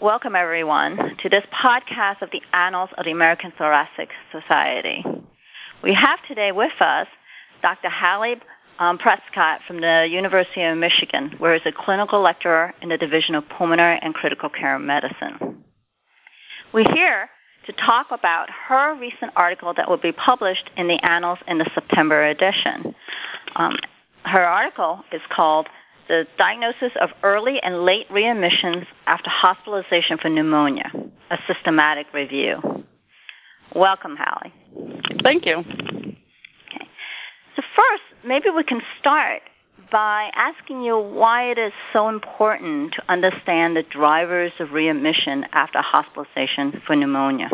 welcome everyone to this podcast of the Annals of the American Thoracic Society. We have today with us Dr. Hallie um, Prescott from the University of Michigan, where he's a clinical lecturer in the Division of Pulmonary and Critical Care Medicine. We're here to talk about her recent article that will be published in the Annals in the September edition. Um, her article is called The Diagnosis of Early and Late Readmissions After Hospitalization for Pneumonia, a Systematic Review. Welcome, Hallie. Thank you. Okay. So first, maybe we can start by asking you why it is so important to understand the drivers of readmission after hospitalization for pneumonia.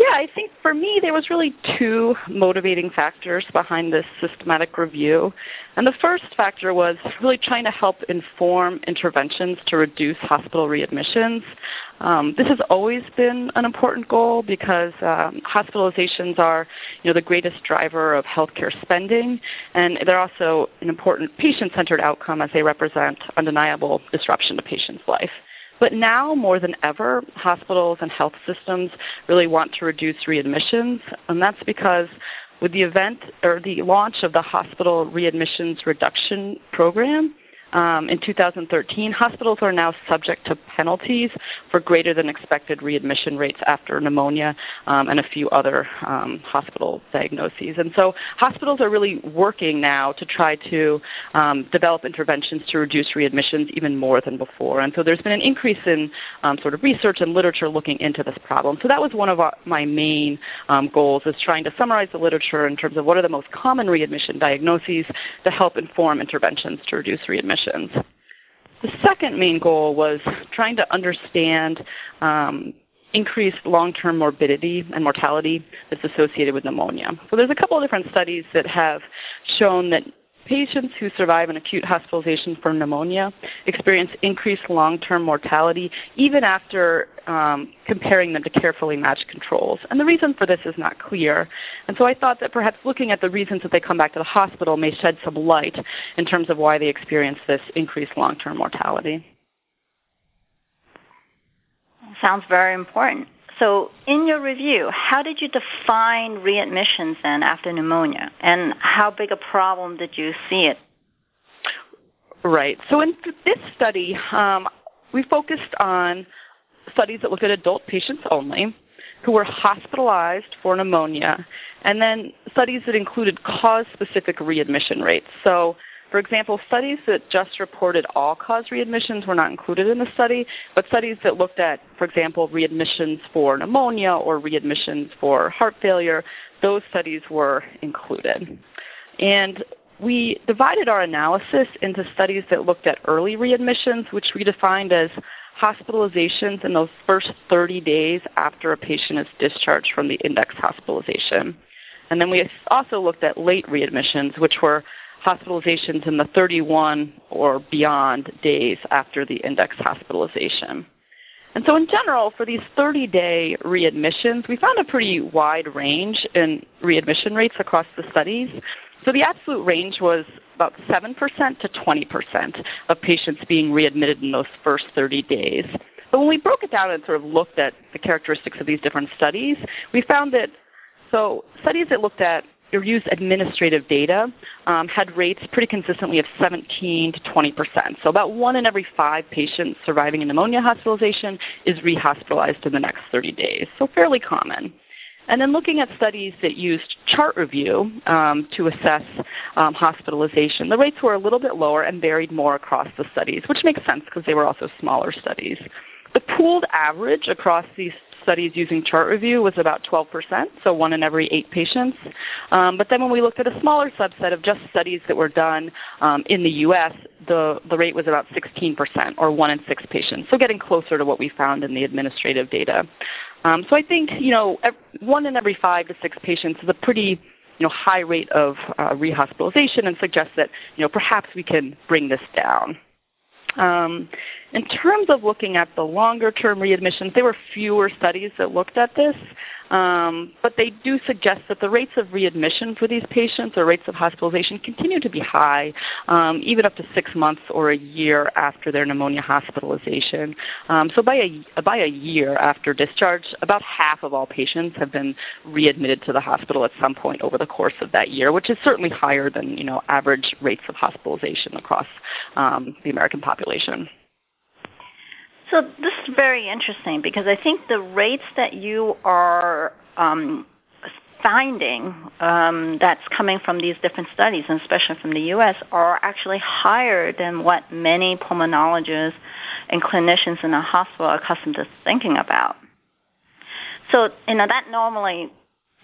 Yeah, I think for me there was really two motivating factors behind this systematic review. And the first factor was really trying to help inform interventions to reduce hospital readmissions. Um, this has always been an important goal because um, hospitalizations are, you know, the greatest driver of healthcare spending, and they're also an important patient-centered outcome as they represent undeniable disruption to patients' life. But now more than ever, hospitals and health systems really want to reduce readmissions, and that's because with the event or the launch of the hospital readmissions reduction program, um, in 2013, hospitals are now subject to penalties for greater than expected readmission rates after pneumonia um, and a few other um, hospital diagnoses. And so hospitals are really working now to try to um, develop interventions to reduce readmissions even more than before. And so there's been an increase in um, sort of research and literature looking into this problem. So that was one of our, my main um, goals is trying to summarize the literature in terms of what are the most common readmission diagnoses to help inform interventions to reduce the second main goal was trying to understand um, increased long-term morbidity and mortality that's associated with pneumonia. So there's a couple of different studies that have shown that patients who survive an acute hospitalization for pneumonia experience increased long-term mortality even after um, comparing them to carefully matched controls. And the reason for this is not clear. And so I thought that perhaps looking at the reasons that they come back to the hospital may shed some light in terms of why they experience this increased long-term mortality. Sounds very important. So, in your review, how did you define readmissions then after pneumonia, and how big a problem did you see it? Right. So, in this study, um, we focused on studies that looked at adult patients only who were hospitalized for pneumonia, and then studies that included cause specific readmission rates. So, for example, studies that just reported all-cause readmissions were not included in the study, but studies that looked at, for example, readmissions for pneumonia or readmissions for heart failure, those studies were included. And we divided our analysis into studies that looked at early readmissions, which we defined as hospitalizations in those first 30 days after a patient is discharged from the index hospitalization. And then we also looked at late readmissions, which were hospitalizations in the 31 or beyond days after the index hospitalization. And so in general, for these 30-day readmissions, we found a pretty wide range in readmission rates across the studies. So the absolute range was about 7% to 20% of patients being readmitted in those first 30 days. But when we broke it down and sort of looked at the characteristics of these different studies, we found that so studies that looked at or used administrative data um, had rates pretty consistently of 17 to 20 percent. So about one in every five patients surviving a pneumonia hospitalization is rehospitalized in the next 30 days. So fairly common. And then looking at studies that used chart review um, to assess um, hospitalization, the rates were a little bit lower and varied more across the studies, which makes sense because they were also smaller studies. The pooled average across these studies using chart review was about 12%, so one in every eight patients. Um, but then when we looked at a smaller subset of just studies that were done um, in the U.S., the, the rate was about 16%, or one in six patients, so getting closer to what we found in the administrative data. Um, so I think, you know, one in every five to six patients is a pretty you know, high rate of uh, rehospitalization and suggests that you know, perhaps we can bring this down. Um, in terms of looking at the longer term readmissions, there were fewer studies that looked at this. Um, but they do suggest that the rates of readmission for these patients or rates of hospitalization continue to be high, um, even up to six months or a year after their pneumonia hospitalization. Um, so by a, by a year after discharge, about half of all patients have been readmitted to the hospital at some point over the course of that year, which is certainly higher than you know average rates of hospitalization across um, the American population. So this is very interesting because I think the rates that you are um, finding um, that's coming from these different studies, and especially from the U.S., are actually higher than what many pulmonologists and clinicians in a hospital are accustomed to thinking about. So, you know, that normally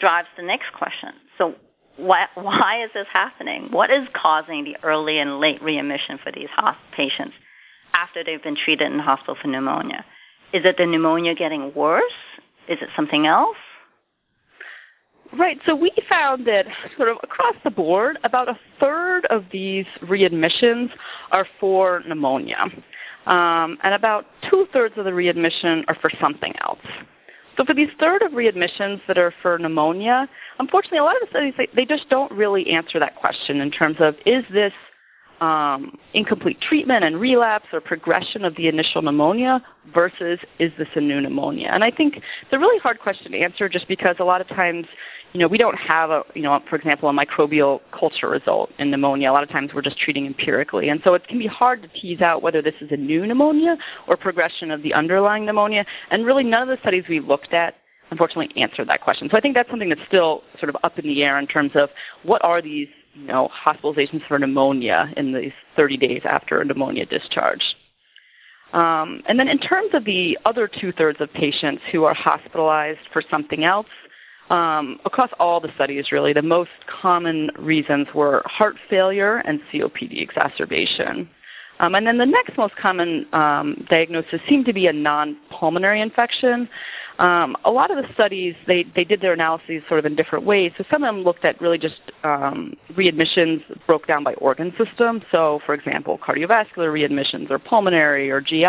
drives the next question. So, why, why is this happening? What is causing the early and late readmission for these patients? After they've been treated in hospital for pneumonia? Is it the pneumonia getting worse? Is it something else? Right. So we found that sort of across the board, about a third of these readmissions are for pneumonia, um, and about two thirds of the readmission are for something else. So for these third of readmissions that are for pneumonia, unfortunately, a lot of the studies they, they just don't really answer that question in terms of is this um, incomplete treatment and relapse or progression of the initial pneumonia versus is this a new pneumonia? And I think it's a really hard question to answer just because a lot of times, you know, we don't have a, you know, for example, a microbial culture result in pneumonia. A lot of times we're just treating empirically. And so it can be hard to tease out whether this is a new pneumonia or progression of the underlying pneumonia. And really none of the studies we looked at unfortunately answer that question. So I think that's something that's still sort of up in the air in terms of what are these you know, hospitalizations for pneumonia in these 30 days after a pneumonia discharge. Um, and then in terms of the other two-thirds of patients who are hospitalized for something else, um, across all the studies really, the most common reasons were heart failure and COPD exacerbation. Um, and then the next most common um, diagnosis seemed to be a non-pulmonary infection. Um, a lot of the studies, they, they did their analyses sort of in different ways. So some of them looked at really just um, readmissions broke down by organ system. So, for example, cardiovascular readmissions or pulmonary or GI.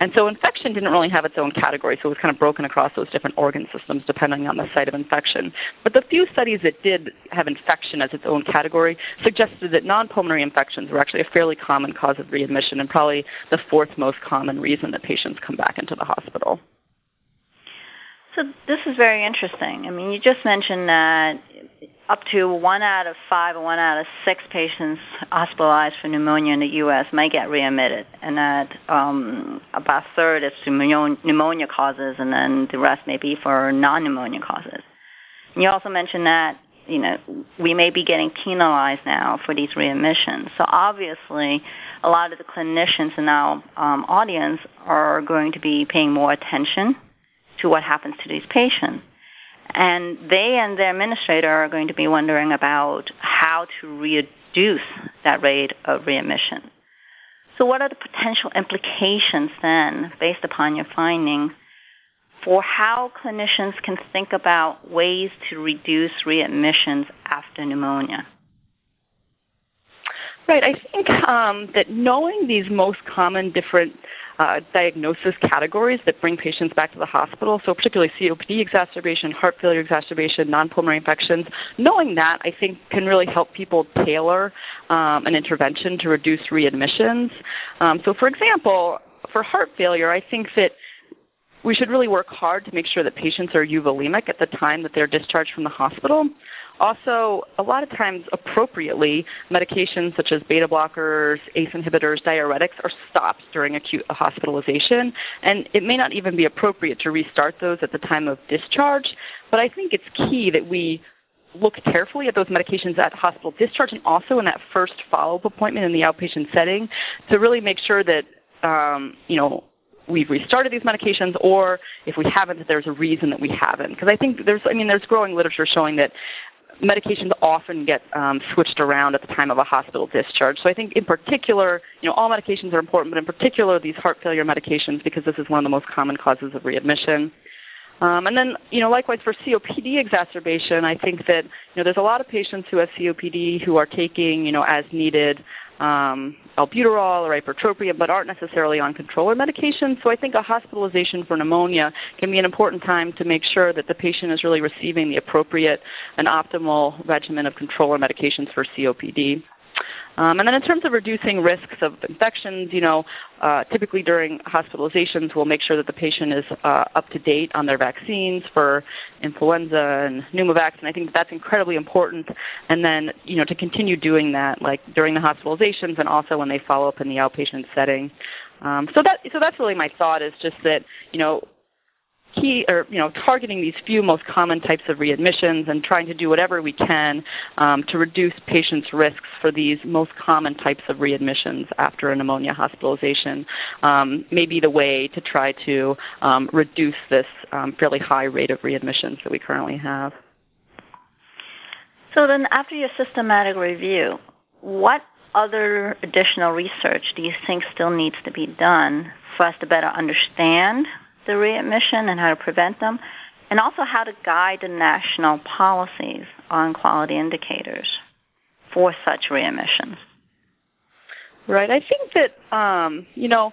And so infection didn't really have its own category, so it was kind of broken across those different organ systems depending on the site of infection. But the few studies that did have infection as its own category suggested that non-pulmonary infections were actually a fairly common cause of readmission and probably the fourth most common reason that patients come back into the hospital. So this is very interesting. I mean, you just mentioned that up to one out of five or one out of six patients hospitalized for pneumonia in the U.S. might get readmitted, and that um, about a third is to pneumonia causes, and then the rest may be for non-pneumonia causes. And you also mentioned that you know we may be getting penalized now for these readmissions. So obviously, a lot of the clinicians in our um, audience are going to be paying more attention to what happens to these patients. And they and their administrator are going to be wondering about how to reduce that rate of readmission. So, what are the potential implications then, based upon your findings, for how clinicians can think about ways to reduce readmissions after pneumonia? Right. I think um, that knowing these most common different uh, diagnosis categories that bring patients back to the hospital, so particularly COPD exacerbation, heart failure exacerbation, non-pulmonary infections. Knowing that, I think, can really help people tailor um, an intervention to reduce readmissions. Um, so, for example, for heart failure, I think that we should really work hard to make sure that patients are euvolemic at the time that they're discharged from the hospital. Also, a lot of times appropriately, medications such as beta blockers, ACE inhibitors, diuretics are stopped during acute hospitalization, and it may not even be appropriate to restart those at the time of discharge, but I think it's key that we look carefully at those medications at hospital discharge and also in that first follow-up appointment in the outpatient setting to really make sure that um, you know we've restarted these medications or if we haven't that there's a reason that we haven't because i think there's i mean there's growing literature showing that medications often get um, switched around at the time of a hospital discharge. So I think in particular, you know, all medications are important, but in particular these heart failure medications because this is one of the most common causes of readmission. Um, and then, you know, likewise for COPD exacerbation, I think that, you know, there's a lot of patients who have COPD who are taking, you know, as needed um, albuterol or ipratropium, but aren't necessarily on controller medication. So I think a hospitalization for pneumonia can be an important time to make sure that the patient is really receiving the appropriate and optimal regimen of controller medications for COPD. Um, and then in terms of reducing risks of infections, you know, uh, typically during hospitalizations, we'll make sure that the patient is uh, up to date on their vaccines for influenza and pneumovax, and I think that's incredibly important. And then, you know, to continue doing that, like during the hospitalizations and also when they follow up in the outpatient setting. Um, so that so that's really my thought is just that you know key or you know targeting these few most common types of readmissions and trying to do whatever we can um, to reduce patients' risks for these most common types of readmissions after a pneumonia hospitalization um, may be the way to try to um, reduce this um, fairly high rate of readmissions that we currently have. So then after your systematic review, what other additional research do you think still needs to be done for us to better understand the readmission and how to prevent them, and also how to guide the national policies on quality indicators for such readmissions. Right. I think that, um, you know,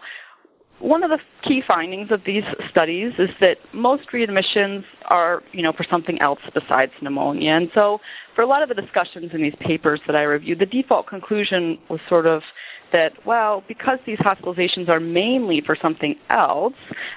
one of the key findings of these studies is that most readmissions are, you know, for something else besides pneumonia. And so for a lot of the discussions in these papers that I reviewed, the default conclusion was sort of that, well, because these hospitalizations are mainly for something else,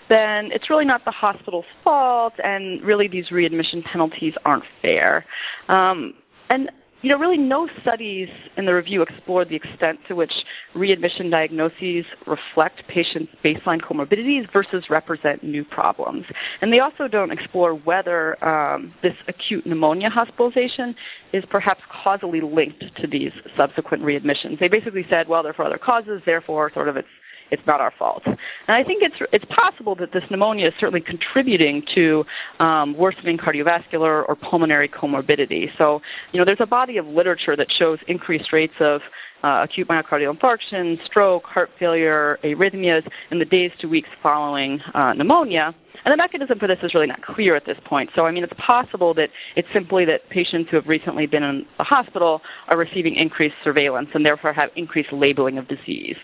then it's really not the hospital's fault, and really these readmission penalties aren't fair. Um, and you know, really no studies in the review explored the extent to which readmission diagnoses reflect patients' baseline comorbidities versus represent new problems. And they also don't explore whether um, this acute pneumonia hospitalization is perhaps causally linked to these subsequent readmissions. They basically said, well, they're for other causes, therefore, sort of it's it's not our fault. And I think it's it's possible that this pneumonia is certainly contributing to um, worsening cardiovascular or pulmonary comorbidity. So, you know, there's a body of literature that shows increased rates of uh, acute myocardial infarction, stroke, heart failure, arrhythmias in the days to weeks following uh, pneumonia. And the mechanism for this is really not clear at this point. So, I mean, it's possible that it's simply that patients who have recently been in the hospital are receiving increased surveillance and therefore have increased labeling of disease.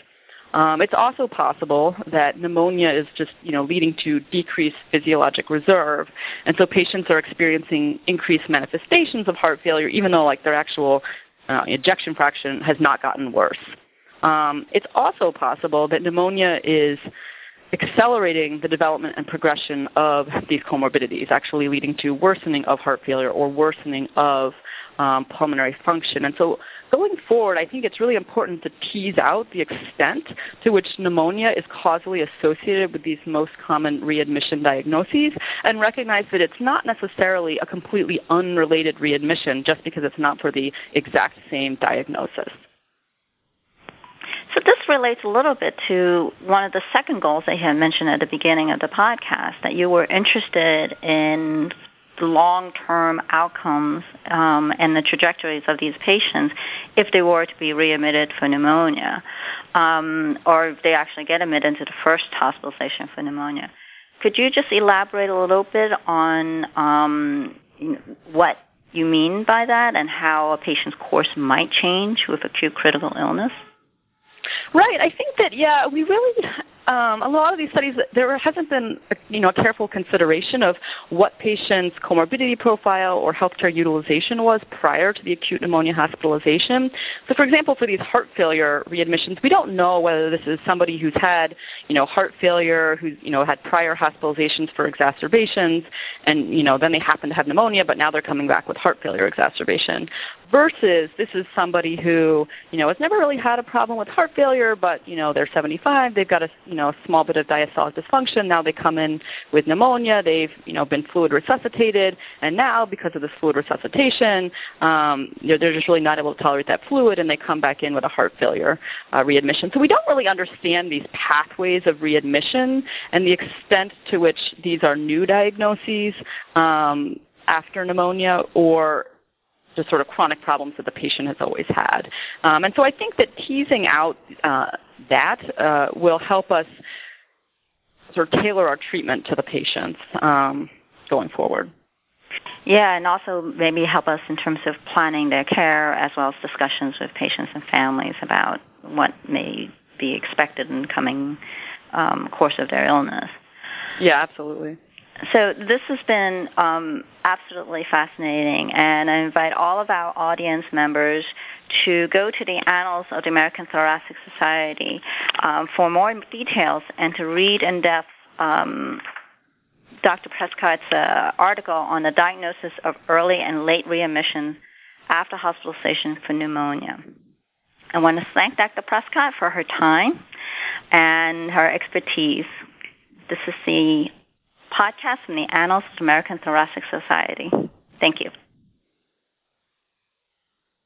Um, it's also possible that pneumonia is just, you know, leading to decreased physiologic reserve, and so patients are experiencing increased manifestations of heart failure, even though like their actual uh, ejection fraction has not gotten worse. Um, it's also possible that pneumonia is accelerating the development and progression of these comorbidities, actually leading to worsening of heart failure or worsening of um, pulmonary function. And so going forward, I think it's really important to tease out the extent to which pneumonia is causally associated with these most common readmission diagnoses and recognize that it's not necessarily a completely unrelated readmission just because it's not for the exact same diagnosis. So this relates a little bit to one of the second goals that you had mentioned at the beginning of the podcast, that you were interested in the long-term outcomes um, and the trajectories of these patients if they were to be readmitted for pneumonia, um, or if they actually get admitted to the first hospitalization for pneumonia. Could you just elaborate a little bit on um, what you mean by that and how a patient's course might change with acute critical illness? Right. I think that yeah, we really um, a lot of these studies, there hasn't been, you know, a careful consideration of what patients' comorbidity profile or healthcare utilization was prior to the acute pneumonia hospitalization. So, for example, for these heart failure readmissions, we don't know whether this is somebody who's had, you know, heart failure, who's, you know, had prior hospitalizations for exacerbations, and, you know, then they happen to have pneumonia, but now they're coming back with heart failure exacerbation, versus this is somebody who, you know, has never really had a problem with heart failure, but, you know, they're 75, they've got a, you know, a small bit of diastolic dysfunction. Now they come in with pneumonia. They've, you know, been fluid resuscitated, and now because of this fluid resuscitation, um, they're, they're just really not able to tolerate that fluid, and they come back in with a heart failure uh, readmission. So we don't really understand these pathways of readmission and the extent to which these are new diagnoses um, after pneumonia or just sort of chronic problems that the patient has always had. Um, and so I think that teasing out uh, that uh, will help us sort of tailor our treatment to the patients um, going forward. Yeah, and also maybe help us in terms of planning their care as well as discussions with patients and families about what may be expected in the coming um, course of their illness. Yeah, absolutely. So this has been um, absolutely fascinating, and I invite all of our audience members to go to the Annals of the American Thoracic Society um, for more details and to read in depth um, Dr. Prescott's uh, article on the diagnosis of early and late readmission after hospitalization for pneumonia. I want to thank Dr. Prescott for her time and her expertise. This is the podcast from the Annals of American Thoracic Society. Thank you.